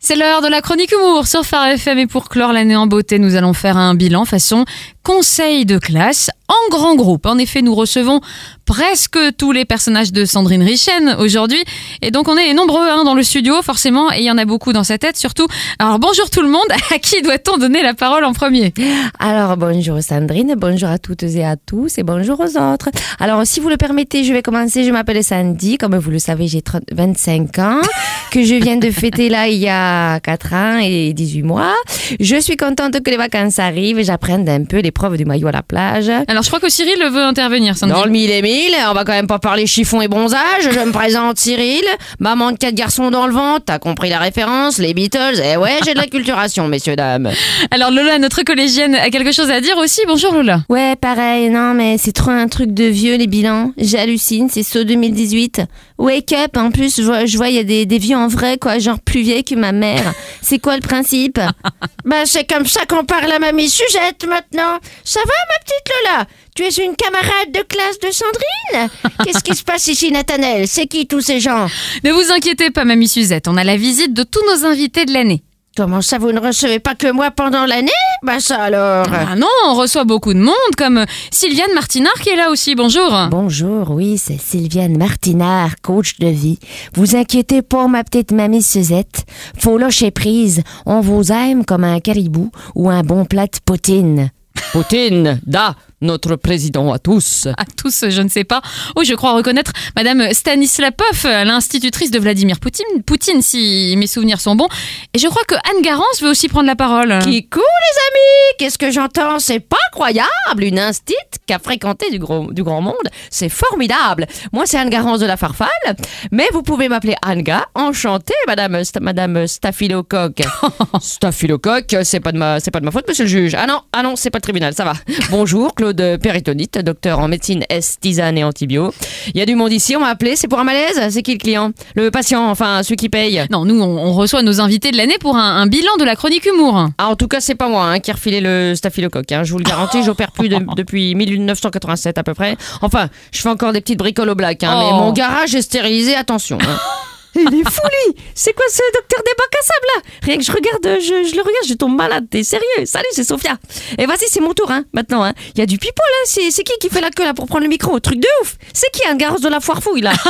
C'est l'heure de la chronique humour sur Phare FM et pour clore l'année en beauté, nous allons faire un bilan façon conseil de classe en grand groupe. En effet, nous recevons presque tous les personnages de Sandrine Richen aujourd'hui et donc on est nombreux hein, dans le studio forcément et il y en a beaucoup dans sa tête surtout. Alors bonjour tout le monde, à qui doit-on donner la parole en premier? Alors bonjour Sandrine, bonjour à toutes et à tous et bonjour aux autres. Alors si vous le permettez, je vais commencer. Je m'appelle Sandy, comme vous le savez, j'ai 30 25 ans, que je viens de fêter là il y a 4 ans et 18 mois. Je suis contente que les vacances arrivent et j'apprenne un peu l'épreuve du maillot à la plage. Alors je crois que Cyril veut intervenir. Sandrine. Dans le mille et mille, on va quand même pas parler chiffon et bronzage. Je me présente Cyril, maman de quatre garçons dans le ventre. T'as compris la référence, les Beatles. Eh ouais, j'ai de la culturation, messieurs dames. Alors Lola, notre collégienne, a quelque chose à dire aussi. Bonjour Lola. Ouais, pareil. Non, mais c'est trop un truc de vieux les bilans. J'hallucine. C'est saut 2018. Wake up. En plus, je vois, je vois, il y a des, des vieux en vrai, quoi, genre plus vieilles que ma mère. C'est quoi le principe? Bah, c'est comme ça qu'on parle à mamie Suzette maintenant. Ça va, ma petite Lola? Tu es une camarade de classe de Sandrine? Qu'est-ce qui se passe ici, Nathanaël? C'est qui tous ces gens? Ne vous inquiétez pas, mamie Suzette, on a la visite de tous nos invités de l'année. Comment ça, vous ne recevez pas que moi pendant l'année? Bah ça alors Ah non, on reçoit beaucoup de monde, comme Sylviane Martinard qui est là aussi. Bonjour. Bonjour, oui, c'est Sylviane Martinard, coach de vie. Vous inquiétez pas, ma petite mamie Suzette. Faut lâcher prise. On vous aime comme un caribou ou un bon plat de poutine. Poutine, da, notre président à tous. À tous, je ne sais pas. Oh, je crois reconnaître Madame Stanisla Poff, l'institutrice de Vladimir Poutine, Poutine, si mes souvenirs sont bons. Et je crois que Anne Garance veut aussi prendre la parole. Kikou, les amis? Qu'est-ce que j'entends? C'est pas croyable Une instite qui a fréquenté du, gros, du grand monde, c'est formidable Moi, c'est Anne Garance de la Farfalle, mais vous pouvez m'appeler Anga, enchantée, Madame, Sta- Madame Staphylocoque. Staphylocoque, c'est pas de ma, c'est pas de ma faute, monsieur le juge. Ah non, ah non, c'est pas le tribunal, ça va. Bonjour, Claude Péritonite, docteur en médecine S, tisane et antibio. Il y a du monde ici, on m'a appelé, c'est pour un malaise? C'est qui le client? Le patient, enfin, celui qui paye? Non, nous, on, on reçoit nos invités de l'année pour un, un bilan de la chronique humour. Ah, en tout cas, c'est pas moi hein, qui a refilé le staphylocoque. Hein. Je vous le garantis, j'opère plus de- depuis 1987 à peu près. Enfin, je fais encore des petites bricoles au black, hein, mais Oh. mon garage est stérilisé, attention. Il est fou, lui C'est quoi ce docteur des bacs à sable, là? Rien que je regarde, je, je le regarde, je tombe malade. T'es sérieux? Salut, c'est Sophia. Et vas-y, c'est mon tour, hein, maintenant. hein. Il y a du pipeau, là. C'est c'est qui qui fait la queue, là, pour prendre le micro? Truc de ouf C'est qui, un garce de la foire fouille, là?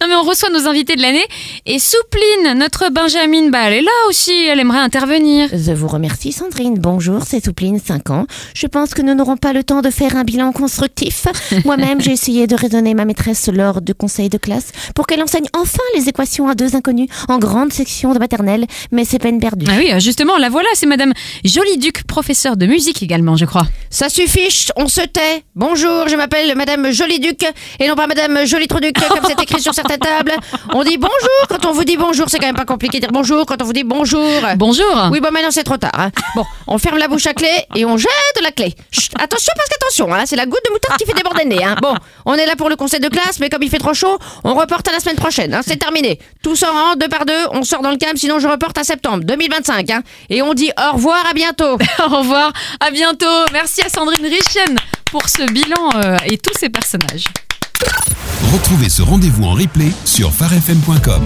Non mais on reçoit nos invités de l'année et Soupline, notre Benjamin, bah elle est là aussi, elle aimerait intervenir. Je vous remercie, Sandrine. Bonjour, c'est Soupline, 5 ans. Je pense que nous n'aurons pas le temps de faire un bilan constructif. Moi-même, j'ai essayé de raisonner ma maîtresse lors du conseil de classe pour qu'elle enseigne enfin les équations à deux inconnus en grande section de maternelle, mais c'est peine perdue. Ah oui, justement, la voilà, c'est Madame Joliduc, professeure de musique également, je crois. Ça suffit, on se tait. Bonjour, je m'appelle Madame Joliduc et non pas Madame Jolitruduc comme c'est écrit sur certaines tables. On dit bonjour quand on vous dit bonjour, c'est quand même pas compliqué de dire bonjour quand on vous dit bonjour. Bonjour. Oui, bon, maintenant c'est trop tard. hein. Bon, on ferme la bouche à clé et on jette la clé. Chut, attention, parce qu'attention, hein, c'est la goutte de moutarde qui fait déborder le nez. Hein. Bon, on est là pour le conseil de classe, mais comme il fait trop chaud, on reporte à la semaine prochaine. Hein, c'est terminé. Tous en rang, deux par deux, on sort dans le camp, sinon je reporte à septembre 2025. Hein. Et on dit au revoir, à bientôt. Au revoir, à bientôt. Merci à Sandrine Richen pour ce bilan euh, et tous ces personnages. Retrouvez ce rendez-vous en replay sur farfm.com.